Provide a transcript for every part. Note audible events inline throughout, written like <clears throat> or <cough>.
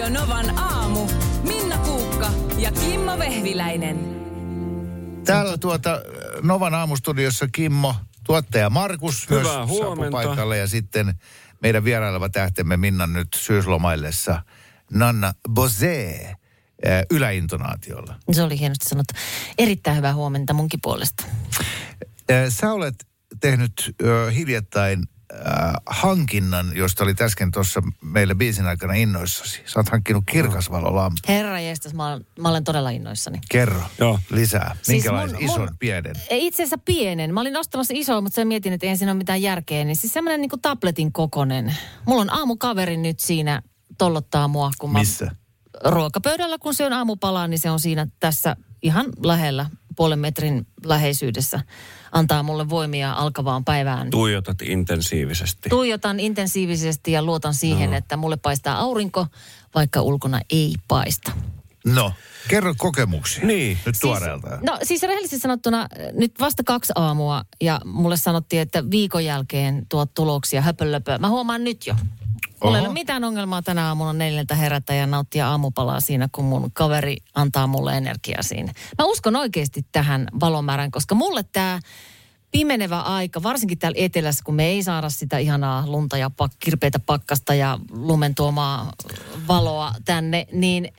Radio Novan aamu. Minna Kuukka ja Kimmo Vehviläinen. Täällä tuota Novan aamustudiossa Kimmo, tuottaja Markus Hyvää myös huomenta. paikalle ja sitten meidän vieraileva tähtemme Minna nyt syyslomaillessa Nanna Bosé yläintonaatiolla. Se oli hienosti sanottu. Erittäin hyvää huomenta munkin puolesta. Äh, Sä olet tehnyt ö, hiljattain äh, hankinnan, josta oli äsken tuossa meille biisin aikana innoissasi. Sä oot hankkinut kirkasvalolampun. Herra jestas, mä olen, mä olen todella innoissani. Kerro Joo. lisää. Siis Minkälaisen mun- ison, mun- pienen? Ei, Itse asiassa pienen. Mä olin ostamassa isoa, mutta sen mietin, että ei siinä ole mitään järkeä. Niin siis semmoinen niin kuin tabletin kokonen. Mulla on aamukaveri nyt siinä tollottaa mua, kun mä Missä? ruokapöydällä, kun syön aamupalaa, niin se on siinä tässä ihan lähellä, puolen metrin läheisyydessä. Antaa mulle voimia alkavaan päivään. Tuijotat intensiivisesti. Tuijotan intensiivisesti ja luotan siihen, että mulle paistaa aurinko, vaikka ulkona ei paista. No, kerro kokemuksia. Niin. Nyt tuoreelta. Siis, no siis rehellisesti sanottuna äh, nyt vasta kaksi aamua ja mulle sanottiin, että viikon jälkeen tuot tuloksia höpölöpö. Mä huomaan nyt jo. Mulla ei ole mitään ongelmaa tänä aamuna neljältä herätä ja nauttia aamupalaa siinä, kun mun kaveri antaa mulle energiaa siinä. Mä uskon oikeasti tähän valomäärään, koska mulle tämä pimenevä aika, varsinkin täällä etelässä, kun me ei saada sitä ihanaa lunta ja pak- kirpeitä pakkasta ja lumen tuomaa valoa tänne, niin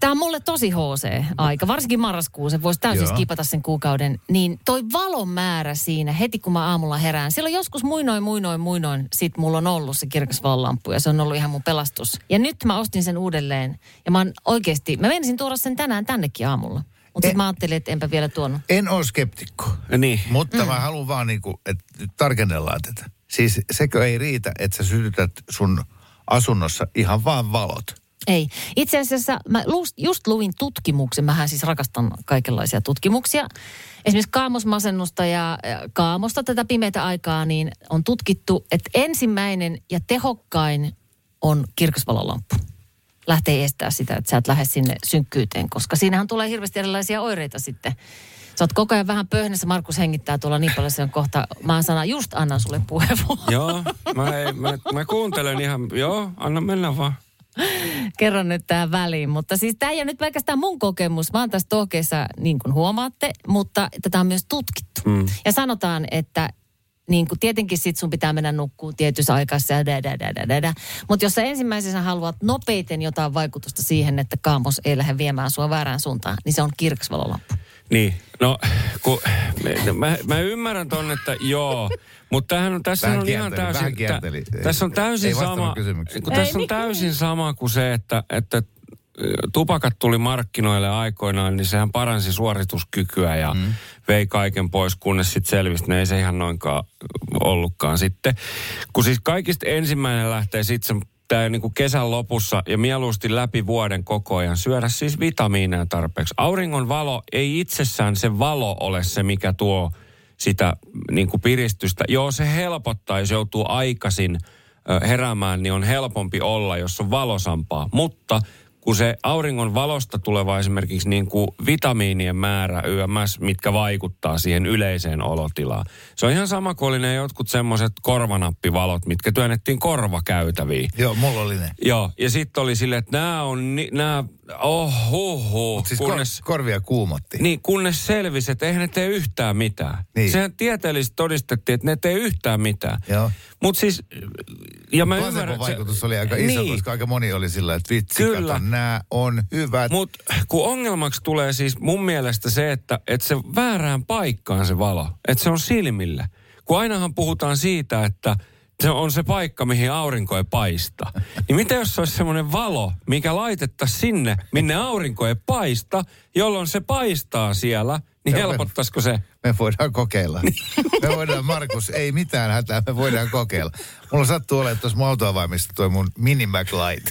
Tämä on mulle tosi HC-aika, varsinkin marraskuun, se voisi täysin Joo. skipata sen kuukauden. Niin toi valon määrä siinä, heti kun mä aamulla herään, silloin joskus muinoin, muinoin, muinoin, sit mulla on ollut se kirkas valolamppu ja se on ollut ihan mun pelastus. Ja nyt mä ostin sen uudelleen ja mä oon oikeasti, mä menisin tuoda sen tänään tännekin aamulla. Mutta Eh. mä ajattelin, että enpä vielä tuonut. En ole skeptikko, Niin. mutta mä haluan vaan niinku, että nyt tarkennellaan tätä. Siis sekö ei riitä, että sä sytytät sun asunnossa ihan vaan valot? Ei. Itse asiassa mä just luin tutkimuksen. Mähän siis rakastan kaikenlaisia tutkimuksia. Esimerkiksi kaamosmasennusta ja kaamosta tätä pimeätä aikaa, niin on tutkittu, että ensimmäinen ja tehokkain on kirkasvalolamppu. Lähtee estää sitä, että sä et lähde sinne synkkyyteen, koska siinähän tulee hirveästi erilaisia oireita sitten. Sä oot koko ajan vähän pöhnässä, Markus hengittää tuolla niin paljon, se on kohta, mä sanan just annan sulle puheenvuoron. Joo, mä, ei, mä, mä kuuntelen ihan, joo, anna mennä vaan. Kerron nyt tähän väliin. Mutta siis tämä ei ole nyt pelkästään mun kokemus. Oon tässä tohkeessa, niin kuin huomaatte, mutta tätä on myös tutkittu. Mm. Ja sanotaan, että niin kuin tietenkin sit sun pitää mennä nukkuun tietyssä aikassa ja da. Mutta jos sä ensimmäisenä haluat nopeiten jotain vaikutusta siihen, että kaamos ei lähde viemään sua väärään suuntaan, niin se on kirkas. Niin, no kun, mä, mä, mä ymmärrän ton, että joo, mutta tämähän on, tässä Vähän on ihan kierteli, vähän täysin, tä, tässä on täysin Ei sama, kun Ei tässä on täysin sama kuin se, että, että tupakat tuli markkinoille aikoinaan, niin sehän paransi suorituskykyä ja mm. vei kaiken pois, kunnes sitten selvisi, että ne ei se ihan noinkaan ollutkaan sitten. Kun siis kaikista ensimmäinen lähtee sitten tämä niin kesän lopussa ja mieluusti läpi vuoden koko ajan syödä siis vitamiineja tarpeeksi. Auringon valo ei itsessään se valo ole se, mikä tuo sitä niin kuin piristystä. Joo, se helpottaa, jos joutuu aikaisin heräämään, niin on helpompi olla, jos on valosampaa. Mutta kun se auringon valosta tuleva esimerkiksi niin kuin vitamiinien määrä YMS, mitkä vaikuttaa siihen yleiseen olotilaan. Se on ihan sama kuin oli ne jotkut semmoiset korvanappivalot, mitkä työnnettiin korvakäytäviin. Joo, mulla oli ne. Joo, ja sitten oli silleen, että nämä on, nämä, oh huh, huh, Siis kunnes, kor- korvia kuumotti. niin, kunnes selvisi, että eihän ne tee yhtään mitään. Niin. Sehän tieteellisesti todistettiin, että ne tee yhtään mitään. Joo. Mutta siis, ja mä ymmärrän... että se- vaikutus oli aika iso, niin. koska aika moni oli sillä, että vitsi, Kyllä. kato, nämä on hyvät. Mutta kun ongelmaksi tulee siis mun mielestä se, että, että se väärään paikkaan se valo, että se on silmille. Kun ainahan puhutaan siitä, että se on se paikka, mihin aurinko ei paista. Niin mitä jos se olisi semmoinen valo, mikä laitettaisiin sinne, minne aurinko ei paista, jolloin se paistaa siellä, niin Joo, helpottaisiko se? Me voidaan kokeilla. Me voidaan, Markus, ei mitään hätää, me voidaan kokeilla. Mulla sattuu olemaan tuossa mun autoavaimista toi mun mini Light.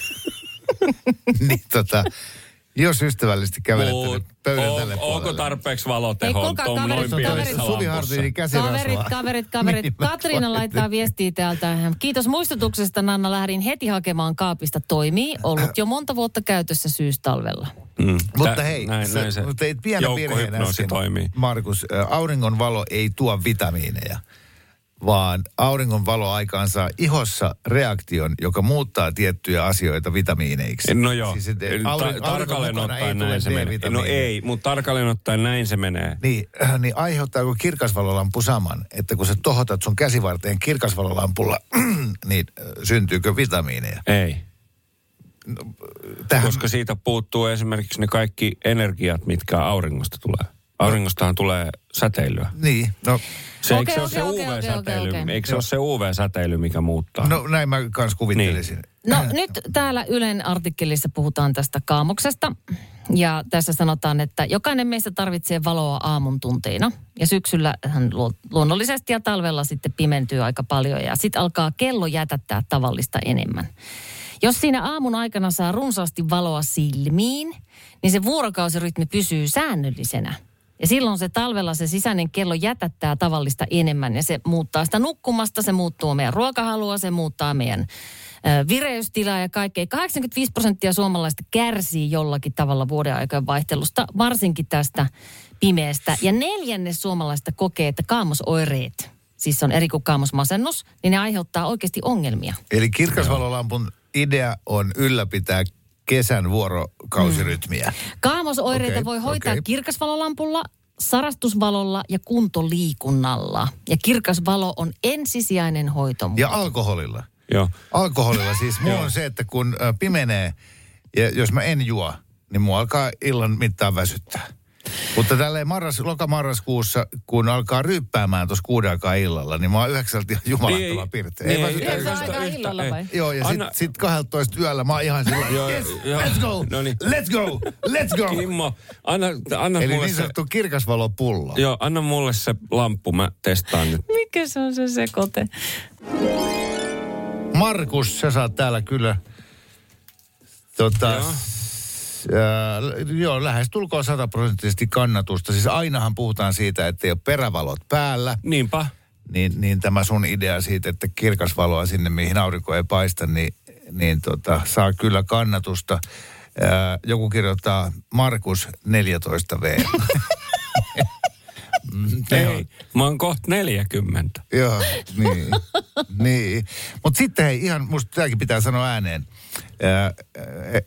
<laughs> niin tota, jos ystävällisesti nyt pöydän tälle on, puolelle. onko tarpeeksi Ei, valoteho kuulkaa, tuon kaverit, kaverit. käsirasvaa. Kaverit, kaverit, <laughs> kaverit. Mini Katriina laittaa viestiä täältä. Kiitos muistutuksesta, Nanna. Lähdin heti hakemaan kaapista. Toimii. Ollut jo monta vuotta käytössä syystalvella. Mm. Mutta hei, näin, sä, näin se mutta teit pienen virheen äsken. toimii. Markus, auringon valo ei tuo vitamiineja. Vaan auringon valo aikaansaa ihossa reaktion, joka muuttaa tiettyjä asioita vitamiineiksi. No joo, Siis, et, Ta- aurin- auringon tarkalleen ottaen näin se menee. No ei, mutta tarkalleen ottaen näin se menee. Niin, <clears throat> niin aiheuttaako kirkasvalolampu saman, että kun sä tohotat sun käsivarteen kirkasvalolampulla, <clears throat> niin äh, syntyykö vitamiineja? Ei. Tähän, Koska siitä puuttuu esimerkiksi ne kaikki energiat, mitkä auringosta tulee. Auringostahan tulee säteilyä. Niin, no, Se, Okei, eikö se ole okei, se okei, UV-säteily? okei, okei. Eikö se ole se UV-säteily, mikä muuttaa? no näin mä kans kuvittelisin. No nyt täällä Ylen artikkelissa puhutaan tästä kaamoksesta. Ja tässä sanotaan, että jokainen meistä tarvitsee valoa aamun tunteina. Ja syksyllä hän luo- luonnollisesti ja talvella sitten pimentyy aika paljon. Ja sitten alkaa kello jätättää tavallista enemmän. Jos siinä aamun aikana saa runsaasti valoa silmiin, niin se vuorokausirytmi pysyy säännöllisenä. Ja silloin se talvella se sisäinen kello jätättää tavallista enemmän ja se muuttaa sitä nukkumasta, se muuttuu meidän ruokahalua, se muuttaa meidän vireystilaa ja kaikkea. 85 prosenttia suomalaista kärsii jollakin tavalla vuoden aikojen vaihtelusta, varsinkin tästä pimeästä. Ja neljännes suomalaista kokee, että kaamosoireet, siis on eri kuin kaamosmasennus, niin ne aiheuttaa oikeasti ongelmia. Eli kirkasvalolampun idea on ylläpitää kesän vuorokausirytmiä. Kaamosoireita Okei, voi hoitaa okei. kirkasvalolampulla, sarastusvalolla ja kuntoliikunnalla. Ja kirkas valo on ensisijainen hoito. Ja alkoholilla. Joo. Alkoholilla siis mulla on se, että kun pimenee ja jos mä en juo, niin mua alkaa illan mittaan väsyttää. Mutta tälleen marras, lokamarraskuussa, kun alkaa ryyppäämään tuossa kuuden aikaa illalla, niin mä oon yhdeksältä ihan jumalattoman Ei, pirteä. ei, Ei, ei, ei, aikaa illalla vai? Joo, ja Anna- sitten sit 12 yöllä mä oon ihan sillä Joo, yes, joo. let's go, No niin. let's go, let's go. Kimmo, anna, anna Eli mulle niin se... sanottu kirkasvalopullo. Joo, anna mulle se lamppu, mä testaan nyt. Mikä se on se sekote? Markus, sä saat täällä kyllä tota, Joo. Äh, joo, lähes tulkoon sataprosenttisesti kannatusta. Siis ainahan puhutaan siitä, että ei ole perävalot päällä. Niinpä. Niin, niin tämä sun idea siitä, että kirkas valoa sinne, mihin aurinko ei paista, niin, niin tota, saa kyllä kannatusta. Äh, joku kirjoittaa Markus 14V. <laughs> Mm, Ei, mä oon kohta 40. Joo, niin. <laughs> niin. Mutta sitten hei, ihan musta tämäkin pitää sanoa ääneen. Ää,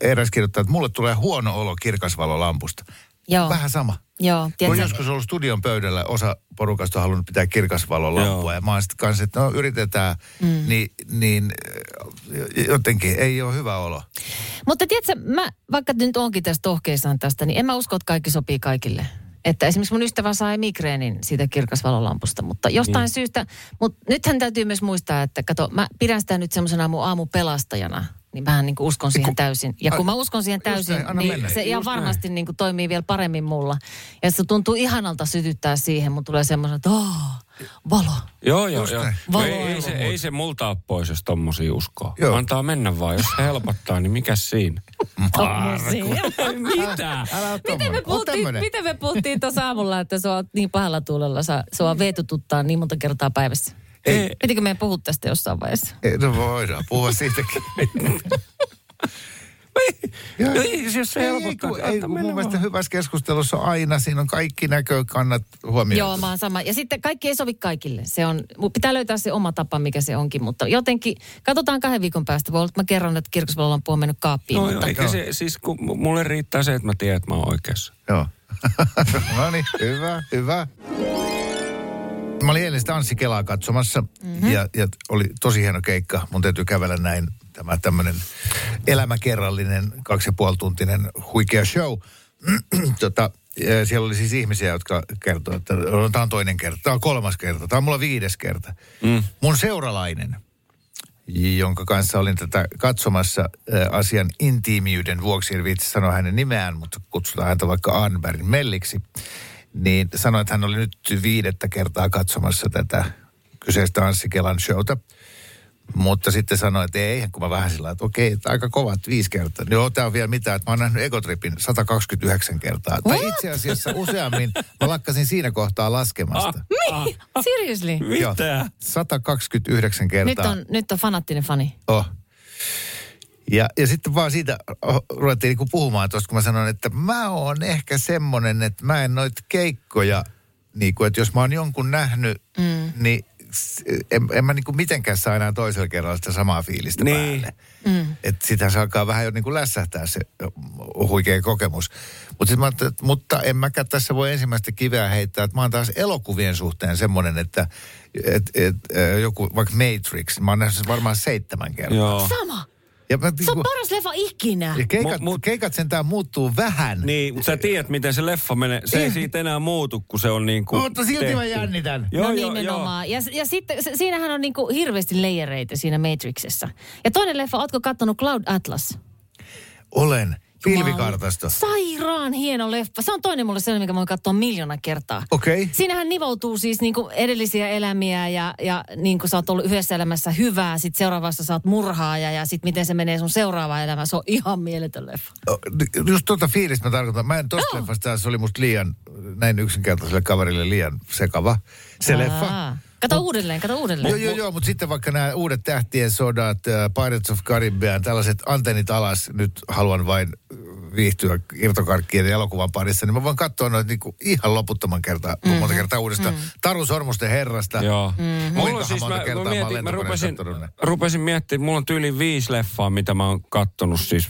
eräs kirjoittaa, että mulle tulee huono olo kirkasvalolampusta. Joo. Vähän sama. Joo, Kun tiedätkö, joskus ollut studion pöydällä, osa porukasta on halunnut pitää kirkasvalolampua. Ja mä oon sitten kanssa, että no yritetään, mm. niin, niin äh, jotenkin ei ole hyvä olo. Mutta tiedätkö, mä, vaikka nyt onkin tässä tohkeissaan tästä, niin en mä usko, että kaikki sopii kaikille. Että esimerkiksi mun ystävä sai migreenin siitä kirkasvalolampusta, mutta jostain Niin. syystä, mutta nythän täytyy myös muistaa, että kato, mä pidän sitä nyt semmoisena mun aamupelastajana, niin vähän niin kuin uskon siihen täysin. Ja kun mä uskon siihen täysin, näin, niin mennä. se ihan Just varmasti niin kuin toimii vielä paremmin mulla. Ja se tuntuu ihanalta sytyttää siihen, mun tulee semmoinen, että oh, valo. Joo, joo, Just joo. No Ei, ei, se, ei se multa ole pois, jos tommosia uskoo. Joo. Antaa mennä vaan. Jos se helpottaa, niin mikä siinä? <laughs> Mitä? Älä ole Miten me, puhuttiin, tämmönen. miten me puhuttiin tuossa aamulla, että sua oot niin pahalla tuulella, sä, sua veetututtaa niin monta kertaa päivässä? Ei. Pitikö meidän puhua tästä jossain vaiheessa? Ei, No voidaan puhua siitäkin. <laughs> Joo. No ei, jos se Ei, helpottaa, ei, mennä mun mielestä vaan. hyvässä keskustelussa aina, siinä on kaikki näkökannat huomioon. Joo, mä oon sama. Ja sitten kaikki ei sovi kaikille. Se on, pitää löytää se oma tapa, mikä se onkin. Mutta jotenkin, katsotaan kahden viikon päästä. Voi olla, että mä kerron, että kirkosvalolamppu on mennyt kaappiin. No mutta joo, se, siis kun mulle riittää se, että mä tiedän, että mä oon oikeassa. Joo. <laughs> no niin, hyvä, hyvä. Mä olin eilen sitä Anssi Kelaa katsomassa mm-hmm. ja, ja oli tosi hieno keikka. Mun täytyy kävellä näin tämä tämmöinen elämäkerrallinen, kaksi ja puoli tuntinen huikea show. <clears throat> tota, ja siellä oli siis ihmisiä, jotka kertoo, että no, tämä on toinen kerta, tämä on kolmas kerta, tämä on mulla viides kerta. Mm. Mun seuralainen, jonka kanssa olin tätä katsomassa ä, asian intiimiyden vuoksi, en viitsi sanoa hänen nimeään, mutta kutsutaan häntä vaikka Anbergin Melliksi, niin sanoi, että hän oli nyt viidettä kertaa katsomassa tätä kyseistä Anssi Kelan showta. Mutta sitten sanoi, että ei, kun mä vähän sillä että okei, että aika kovat viisi kertaa. Joo, tää on vielä mitään, että mä oon nähnyt Egotripin 129 kertaa. Tai itse asiassa useammin, mä lakkasin siinä kohtaa laskemasta. Niin, seriously. Joo, Mitä? 129 Nyt kertaa. on, nyt on fanattinen fani. Oh. Ja, ja sitten vaan siitä oh, ruvettiin niinku puhumaan tuosta, kun mä sanoin, että mä oon ehkä semmonen, että mä en noit keikkoja, niinku, että jos mä oon jonkun nähnyt, mm. niin en, en mä niinku mitenkään saa enää toisella kerralla sitä samaa fiilistä Niin. päälle. Mm. Että sitä se alkaa vähän jo niinku lässähtää se ö, huikea kokemus. Mut sit mä että, mutta en mäkään tässä voi ensimmäistä kiveä heittää. Että mä oon taas elokuvien suhteen semmoinen, että et, et, joku vaikka Matrix, mä oon nähnyt sen varmaan seitsemän kertaa. Joo. Sama. Ja, mä, Se on niinku- paras leffa ikinä. ja keikat, Mut- mut- keikat sentään muuttuu vähän. Niin, mutta sä tiedät, miten se leffa menee. Se ei siitä enää muutu, kun se on niin kuin Mutta silti mä jännitän. Joo, no joo, nimenomaan. Ja, ja sitten se, siinähän on niinku hirveästi leijereitä siinä Matrixissa. Ja toinen leffa, ootko kattonut Cloud Atlas? Olen. Pilvikartasto. Sairaan hieno leffa. Se on toinen mulle sellainen, mikä voin katsoa miljoona kertaa. Okei. Siinähän nivoutuu siis niinku edellisiä elämiä ja, ja niin kuin sä oot ollut yhdessä elämässä hyvää, sit seuraavassa sä oot murhaaja ja sit miten se menee sun seuraava elämä. Se on ihan mieletön leffa. Just tuota fiilistä mä tarkoitan. Mä en tosta leffasta, se oli musta liian, näin yksinkertaiselle kaverille liian sekava. Se leffa. Kato uudelleen, kato uudelleen. Joo, joo, joo, mutta sitten vaikka nämä uudet tähtien sodat, äh, Pirates of Caribbean, tällaiset antennit alas, nyt haluan vain äh, viihtyä irtokarkkien ja elokuvan parissa, niin mä voin katsoa noita niinku ihan loputtoman kertaa, mm-hmm. monta kertaa uudestaan. Mm-hmm. Taru Sormusten herrasta. Joo. Mm. Mulla on siis, monta mä, kertaa mä, mä mietin, mä lentokoneella rupesin, rupesin miettimään, mulla on tyyli viisi leffaa, mitä mä oon kattonut siis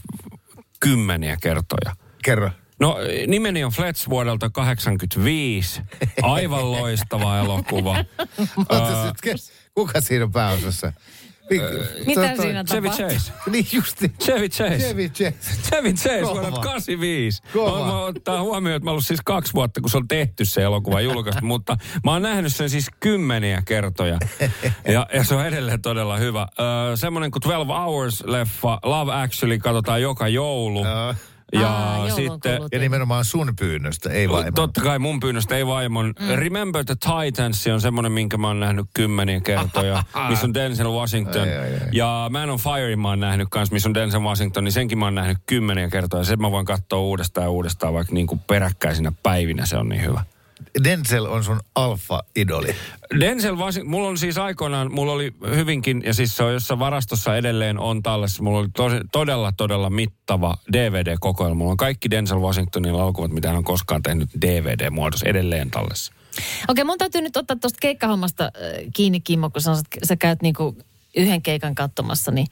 kymmeniä kertoja. Kerro. No nimeni on Flets vuodelta 85. Aivan loistava elokuva. Kuka siinä on pääosassa? Mitä tota- siinä Chevy tapahtuu? Chase. <laughs> Niin justi. Chevy Chase. Chevy Chase. Chevy Chase vuodelta 85. Kova. Mä, mä ottaa huomioon, että mä ollut siis kaksi vuotta, kun se on tehty se elokuva julkaistu, mutta mä oon nähnyt sen siis kymmeniä kertoja. Ja, ja se on edelleen todella hyvä. Öö, semmoinen kuin 12 Hours-leffa, Love Actually, katsotaan joka joulu. Joo. Ja Aa, sitten... Ja nimenomaan sun pyynnöstä, ei vaimon. Totta kai mun pyynnöstä ei vaimon. Mm. Remember the Titans on semmoinen, minkä mä oon nähnyt kymmeniä kertoja, <laughs> missä on Denzel Washington. Ai, ai, ai. Ja Man on Fire mä oon nähnyt kans, missä on Denzel Washington, niin senkin mä oon nähnyt kymmeniä kertoja. Sen mä voin katsoa uudestaan ja uudestaan, vaikka niin kuin peräkkäisinä päivinä se on niin hyvä. Denzel on sun alfa-idoli. Denzel Washington, mulla on siis aikoinaan, mulla oli hyvinkin, ja siis se on jossain varastossa edelleen on tallessa, mulla oli tosi, todella, todella mittava DVD-kokoelma. Mulla on kaikki Denzel Washingtonin elokuvat, mitä hän on koskaan tehnyt DVD-muodossa edelleen tallessa. Okei, mun täytyy nyt ottaa tuosta keikkahommasta äh, kiinni, Kimmo, kun sanoit, että sä käyt niinku yhden keikan katsomassa, niin,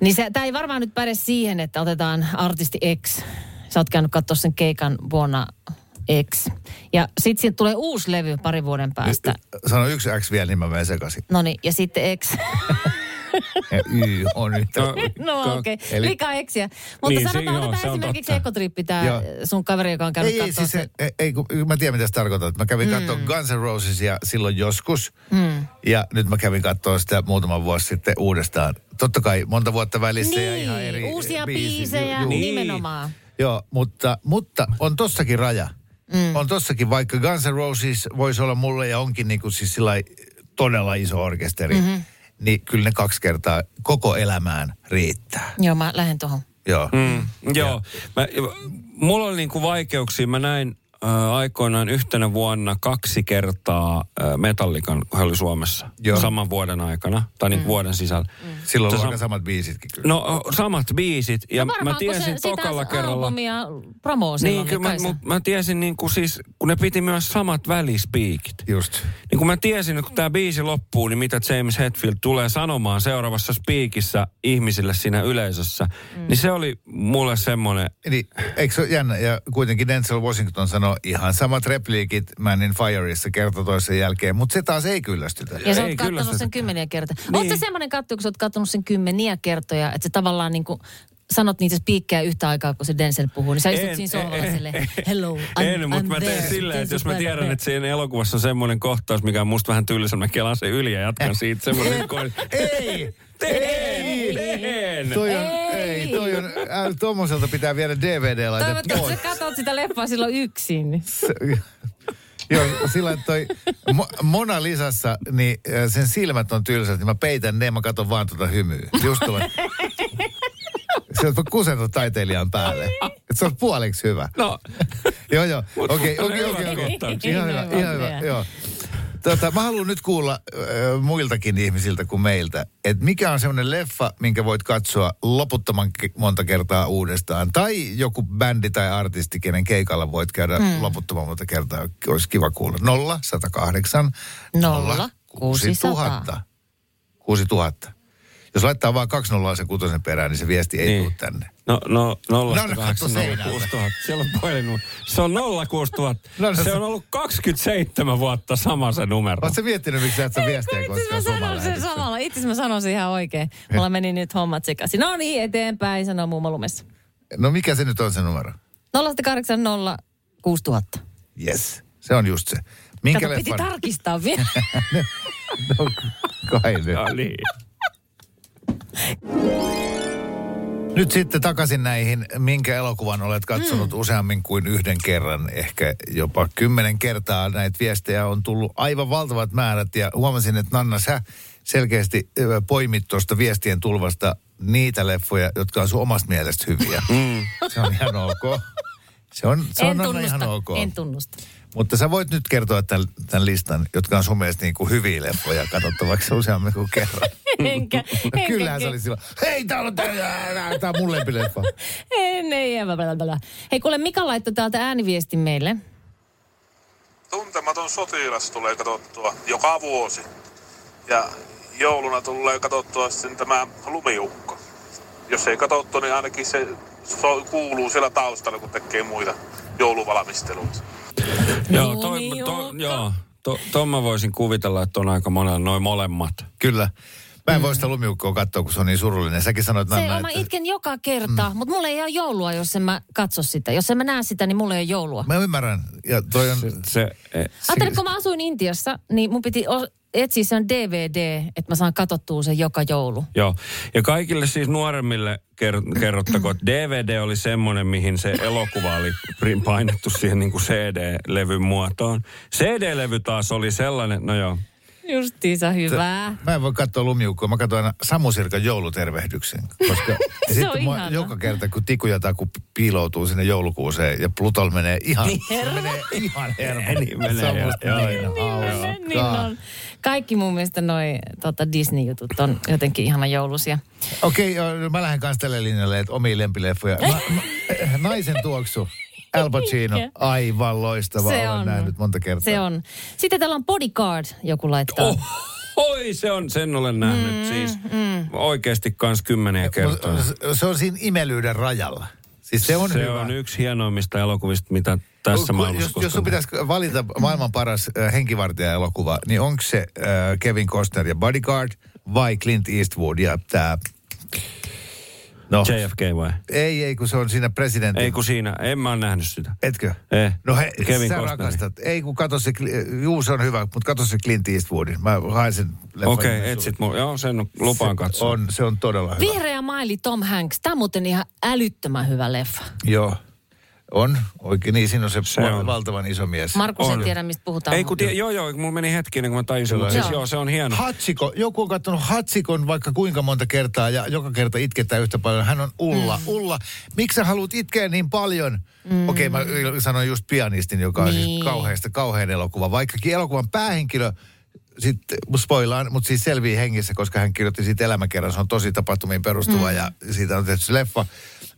niin tämä ei varmaan nyt päde siihen, että otetaan artisti X. Sä oot käynyt katsoa sen keikan vuonna X. Ja sitten siitä tulee uusi levy pari vuoden päästä. Sano yksi X vielä, niin mä menen sekaisin. No niin, ja sitten X. <laughs> Ja Y on nyt. no <laughs> Ka- okei, okay. eli- lika Xia. Mutta Niin, se- sanotaan, se on esimerkiksi totta. Ekotrippi, tämä sun kaveri, joka on käynyt Ei, siis, ei, ei, kun mä tiedän mitä se tarkoittaa. Mä kävin mm. katsoa Guns N' Rosesia silloin joskus. Mm. Ja nyt mä kävin katsoa sitä muutama vuosi sitten uudestaan. Totta kai monta vuotta välissä ja Niin, ihan eri uusia biisi- biisejä, ju- ju- Niin. nimenomaan. Joo, mutta, mutta on tossakin raja. Mm. On tossakin, vaikka Guns N' Roses voisi olla mulle ja onkin niin kuin siis sillai todella iso orkesteri, mm-hmm. niin kyllä ne kaksi kertaa koko elämään riittää. Joo, mä lähden tuohon. Joo. Mm, joo. Mä, mulla oli niinku vaikeuksia. Mä näin aikoinaan yhtenä vuonna kaksi kertaa Metallikan, kun he oli Suomessa. Joo. Saman vuoden aikana, tai Mm. niinku vuoden sisällä. Silloin on Tuossa- aika samat biisitkin kyllä. No samat biisit. Ja no mä tiesin se, tokalla kerralla... promoo Niin, silloin, kyllä mä, mut, mä tiesin niin kuin siis, kun ne piti myös samat välispiikit. Just. Niin kun mä tiesin, että kun tämä biisi loppuu, niin mitä James Hetfield tulee sanomaan seuraavassa spiikissä ihmisille siinä yleisössä. Mm. Niin se oli mulle semmoinen, Eli eikö se ole jännä? Ja kuitenkin Denzel Washington sanoi ihan samat repliikit Man in Fireissa kerta toisen jälkeen, mutta se taas ei kyllästytä. Ja sä Ei oot kattonut kyllästytä. sen kymmeniä kertoja. Niin. Sä semmoinen katsoja, kun sä oot kattonut sen kymmeniä kertoja, että sä tavallaan niin kuin sanot niitä spiikkejä yhtä aikaa, kun se Denzel puhuu, niin sä istut En, siinä sohvalla silleen, hello, I'm, en, mutta mä teen there. silleen, että jos mä tiedän, että siinä elokuvassa on semmoinen kohtaus, mikä on musta vähän tylsä, mä kelaan sen yli ja jatkan siitä semmoisen <laughs> koin. Ei! Teen! Teen! Toi on, Ei. ei, toi on, äh, tommoselta pitää viedä DVD-laite Toivottavasti pois. sä katsot sitä leffaa silloin yksin. Se- <laughs> Joo, sillä että toi Mo- Mona Lisassa, niin äh, sen silmät on tylsät, niin mä peitän ne ja mä katson vaan tuota hymyä. Just tuolla. <laughs> Se on kusentu taiteilijan päälle. Et se on puoliksi hyvä. No, Joo, joo. Okei, okei, okei. Ihan hyvä, ihan hyvä, joo. Tota, mä haluan nyt kuulla äh, muiltakin ihmisiltä kuin meiltä, että mikä on semmoinen leffa, minkä voit katsoa loputtoman ke- monta kertaa uudestaan. Tai joku bändi tai artisti, kenen keikalla voit käydä mm. loputtoman monta kertaa. Olisi kiva kuulla. 0, 108, Nolla, 6000. 6000. Jos laittaa vaan nollaa sen kutosen perään, niin se viesti ei Niin. tule tänne. No, no, No, 0 no, katso seinälle. Siellä on puhelin. Se on 06000. No, no, se se- on ollut 27 vuotta sama se numero. Oletko miettinyt, miksi sä et sä viestejä Itse mä sanon sen samalla. Itse mä sanon sen ihan oikein. Mulla meni nyt hommat sekaisin. No niin, eteenpäin, sanoo mummo lumessa. No mikä se nyt on se numero? 080 6000. Yes, se on just se. Minkä Kato, piti leffan? tarkistaa vielä. <laughs> no, kai nyt. Ja niin. Nyt sitten takaisin näihin, minkä elokuvan olet katsonut Mm. useammin kuin yhden kerran, ehkä jopa kymmenen kertaa näitä viestejä on tullut aivan valtavat määrät ja huomasin, että Nanna, sä selkeästi poimit tuosta viestien tulvasta niitä leffoja, jotka on sun omasta mielestä hyviä. Mm. Se on ihan ok. Se on, se on en Nanna tunnusta, ihan ok. en tunnusta. Mutta sä voit nyt kertoa tämän, tämän listan, jotka on sun mielestä niin kuin hyviä leffoja katsottavaksi useammin kuin kerran. <laughs> Enkä, <laughs> No enkä, kyllähän se oli silloin, hei tää on, tää, tää on mun lempileffa. En, <laughs> ei, ei. Hei kuule, Mika laittoi täältä ääniviestin meille. Tuntematon sotilas tulee katsottua joka vuosi. Ja jouluna tulee katsottua sitten tämä lumiukko. Jos ei katsottu, niin ainakin se so, kuuluu siellä taustalla, kun tekee muita jouluvalmisteluita. Joo, toi, to, joo, to, ton mä voisin kuvitella, että on aika monella noin molemmat. Kyllä. Mä en voi sitä lumiukkoa katsoa, kun se on niin surullinen. Säkin sanoit, Se Nanna, mä että... itken joka kerta, mm. mutta mulla ei ole joulua, jos en mä katso sitä. Jos en mä näe sitä, niin mulla ei ole joulua. Mä ymmärrän. Ja toi on... Se, se, e, Ajattelin, kun mä asuin Intiassa, niin mun piti etsiä sen DVD, että mä saan katsottua sen joka joulu. Joo, ja kaikille siis nuoremmille ker- kerrottakoon, että DVD oli semmoinen, mihin se elokuva oli painettu siihen niin kuin CD-levyn muotoon. CD-levy taas oli sellainen, no joo, Justiinsa hyvää. Mä en voi katsoa lumiukkoa. Mä katson aina Samu Sirkan joulutervehdyksen. Koska <laughs> ja Se sitten on mua ihana. joka kerta, kun Tiku ja Taku piiloutuu sinne joulukuuseen ja Plutol menee ihan, <laughs> se menee ihan hermo. Niin menee, Se on joo, musta joo, niin joo. hauskaa. Niin on. Kaikki mun mielestä noi tota Disney-jutut on jotenkin ihana joulusia. Okei, okay, mä lähden kanssa tälle linjalle, että omiin lempileffoja. Na, na, <laughs> naisen tuoksu. Al Pacino, aivan loistava. Se Olen on. nähnyt monta kertaa. Se on. Sitten täällä on Bodyguard, joku laittaa. Oh, oi, se on, sen olen nähnyt mm, siis mm. oikeasti kans kymmeniä kertoja. Mut Se on siinä imelyyden rajalla. Siis se on se hyvä. on yksi hienoimmista elokuvista, mitä tässä Kun- maailmassa jos, jos sun pitäisi valita maailman paras äh, henkivartija-elokuva, niin onko se äh, Kevin Costner ja Bodyguard vai Clint Eastwood ja tämä... No, JFK vai? ei, ei, kun se on siinä presidentin... Ei kun siinä, en mä ole nähnyt sitä. Etkö? Eh. No he, Kevin sä Costneri. rakastat. Ei, kun katso se, juu se on hyvä, mutta katso se Clint Eastwoodin. Mä haen sen Okei, nimen etsit mun, joo sen lupaan katsoa. On, se on todella hyvä. Vihreä maili Tom Hanks. Tämä on muuten ihan älyttömän hyvä leffa. Joo, on. Oikein niin, siinä on se, Se on. valtavan iso mies. Markus On. tiedä, mistä puhutaan. Ei kun tie, joo joo, mulla meni hetki ennen kuin mä tajusin, mutta siis Joo. se on hieno. Hatsiko, joku on katsonut Hatsikon vaikka kuinka monta kertaa ja joka kerta itketään yhtä paljon. Hän on Ulla. Mm. Ulla, miksi sä haluat itkeä niin paljon? Mm. Okei, okay, mä sanoin just pianistin, joka on niin. siis Niin. kauheasta, kauhean elokuva. Vaikkakin elokuvan päähenkilö, sitten spoilaan, mutta siis selvii hengissä, koska hän kirjoitti siitä elämäkerran. Se on tosi tapahtumiin perustuva mm. ja siitä on tehty se leffa.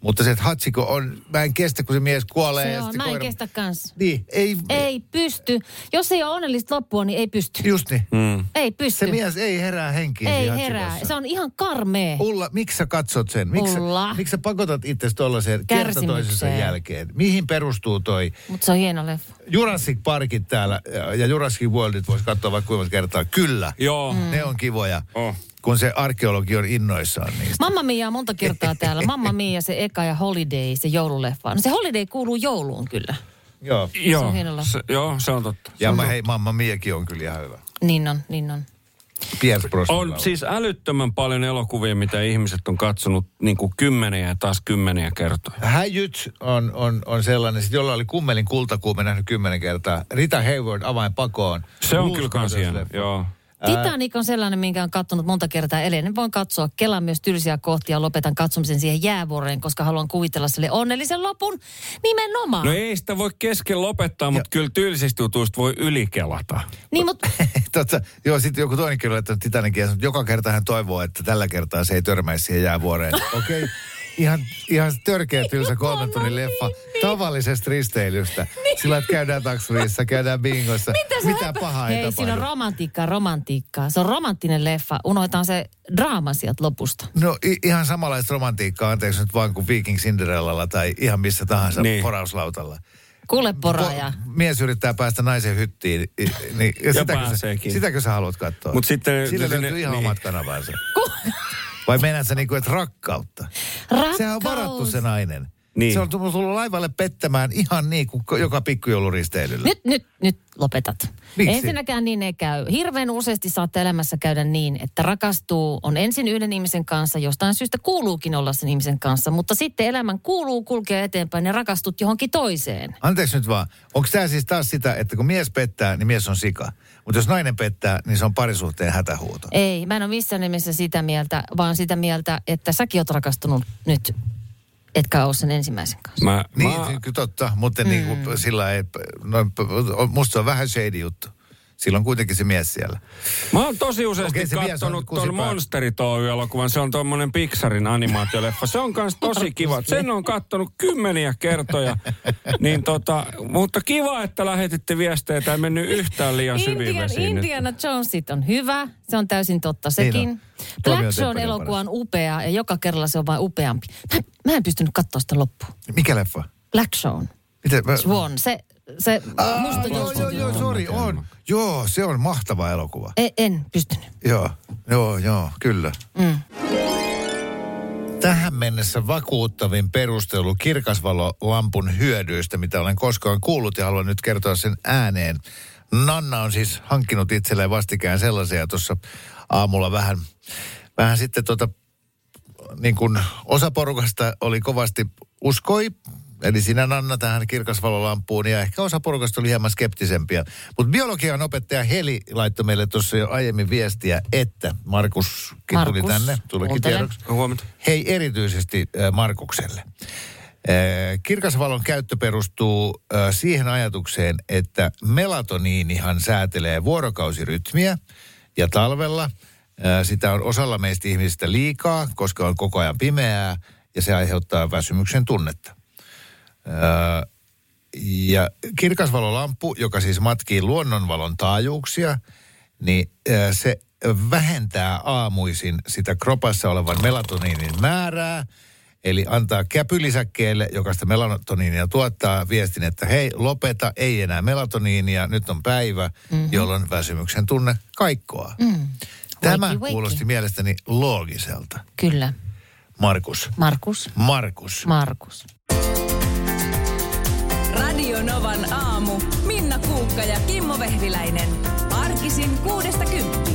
Mutta se, että Hatsiko on, mä en kestä, kun se mies kuolee. Se ja on, mä en koira- kestä kans. Niin, ei, Ei pysty. Jos ei ole onnellista loppua, niin ei pysty. just niin. Mm. Ei pysty. Se mies ei herää henkiin ei herää. Hatsikossa. Se on ihan karmea. Ulla, miksi sä katsot sen? Miksi, Ulla. miksi sä pakotat itse tollaiseen kerta toisensa jälkeen? Mihin perustuu toi Mutta se on hieno leffa. Jurassic Parkit täällä ja- ja Jurassic Worldit voisi katsoa vaikka kuinka monta kertaa? Kyllä, Joo. Mm. ne on kivoja, Oh. Kun se arkeologi on innoissaan niistä. Mamma Mia on monta kertaa täällä. Mamma Mia, se eka ja Holiday, se joululeffa. No se Holiday kuuluu jouluun kyllä. Joo. Joo, on hieno leffa. se, joo, se on totta. Ja mä, hei, Mamma Miakin on kyllä ihan hyvä. Niin on, niin on. Pierce On siis älyttömän paljon elokuvia, mitä ihmiset on katsonut niin kuin kymmeniä ja taas kymmeniä kertoja. Häjyt on, on, on sellainen, sit jolla oli kummelin kultakuume nähnyt kymmenen kertaa. Rita Hayward avain pakoon. Se on Blues kyllä kans joo. Titanic on sellainen, minkä on katsonut monta kertaa edelleen. Voin katsoa Kelan myös tylsiä kohtia ja lopetan katsomisen siihen jäävuoreen, koska haluan kuvitella sille onnellisen lopun nimenomaan. No ei sitä voi kesken lopettaa, mutta kyllä tylsistä jutuista voi ylikelata. Niin, mutta <laughs> Totta, joo, sitten joku toinen kyllä laittanut Titanicia, että joka kerta hän toivoo, että tällä kertaa se ei törmäisi siihen jäävuoreen. <laughs> Okei. Okay. Ihan, ihan törkeä tylsä kolmen tunnin leffa tavallisesta risteilystä. Sillä että käydään taksuriissa, käydään bingossa. Mitä, Mitä pahaa ei Hei, siinä on tapahdu. romantiikkaa, romantiikkaa. Se on romanttinen leffa. Unohdetaan se draama sieltä lopusta. No i- ihan samanlaista romantiikkaa, anteeksi nyt vaan kuin Viking Cinderellalla tai ihan missä tahansa Niin. porauslautalla. Kuule poraaja. Po- mies yrittää päästä naisen hyttiin, niin, ja sitäkö, sä, sitäkö sä haluat katsoa? Mut sitten- Sillä löytyy ihan niin. omat kanavansa. <laughs> Vai meinaat sä niinku, että rakkautta? Rakkaus. Sehän on varattu se nainen. Niin. Se on tullut tullut laivalle pettämään ihan niin kuin joka pikkujouluristeilyllä. Nyt, nyt, nyt lopetat. Miksi? Ensinnäkään niin ei käy. Hirveän useasti saatte elämässä käydä niin, että rakastuu, on ensin yhden ihmisen kanssa, jostain syystä kuuluukin olla sen ihmisen kanssa, mutta sitten elämän kuuluu kulkea eteenpäin ja rakastut johonkin toiseen. Anteeksi nyt vaan, onko tämä siis taas sitä, että kun mies pettää, niin mies on sika. Mutta jos nainen pettää, niin se on parisuhteen hätähuuto. Ei, mä en ole missään nimessä sitä mieltä, vaan sitä mieltä, että säkin oot rakastunut nyt, etkä ole sen ensimmäisen kanssa. Mä, Niin, mä, totta, mutta niin Mm. kuin sillä ei, no, musta se on vähän shady juttu. Sillä on kuitenkin se mies siellä. Mä oon tosi useasti on katsonut tuon. Monsterit Oy-elokuvan. Se on tuommoinen Pixarin animaatioleffa. Se on kans tosi kiva. <laughs> Sen on kattonut kymmeniä kertoja. Niin tota, mutta kiva, että lähetitte viestejä. Tämä ei mennyt yhtään liian syviin Indian, vesiin nyt. Indiana Jonesit on hyvä, se on täysin totta sekin. Niin on. Tuomio Black Zone Teppanen elokuva on upea ja joka kerralla se on vain upeampi. Mä, mä en pystynyt katsoa sitä loppuun. Mikä leffa? Black Zone, Miten, mä... Swan, se, se musta Joo, joo, joo, sori, on. Joo, se on mahtava elokuva. E- En pystynyt. Joo, joo, joo, kyllä. Mm. Tähän mennessä vakuuttavin perustelu kirkasvalolampun hyödyistä, mitä olen koskaan kuullut ja haluan nyt kertoa sen ääneen. Nanna on siis hankkinut itselleen vastikään sellaisia tuossa aamulla vähän, vähän sitten tota, niin kuin osa porukasta oli kovasti uskoi, eli sinä Nanna tähän kirkasvalolampuun ja ehkä osa porukasta oli hieman skeptisempiä. Mutta biologian opettaja Heli laittoi meille tuossa jo aiemmin viestiä, että Markuskin tuli Markus, tänne, tulikin tiedoksi. Huomenta. Hei erityisesti Markukselle. Kirkasvalon käyttö perustuu siihen ajatukseen, että melatoniinihan säätelee vuorokausirytmiä ja talvella sitä on osalla meistä ihmisistä liikaa, koska on koko ajan pimeää ja se aiheuttaa väsymyksen tunnetta. Äh, ja kirkasvalolamppu, joka siis matkii luonnonvalon taajuuksia, niin äh, se vähentää aamuisin sitä kropassa olevan melatoniinin määrää, eli antaa käpylisäkkeelle, joka sitä melatoniinia tuottaa, viestin, että hei, lopeta, ei enää melatoniinia, nyt on päivä, mm-hmm. jolloin väsymyksen tunne kaikkoa. Mm. Tämä Wakey, wakey. kuulosti mielestäni loogiselta. Kyllä. Markus. Markus. Markus. Markus. Radio Novan aamu. Minna Kuukka ja Kimmo Vehviläinen. Arkisin kuudesta kymppiin.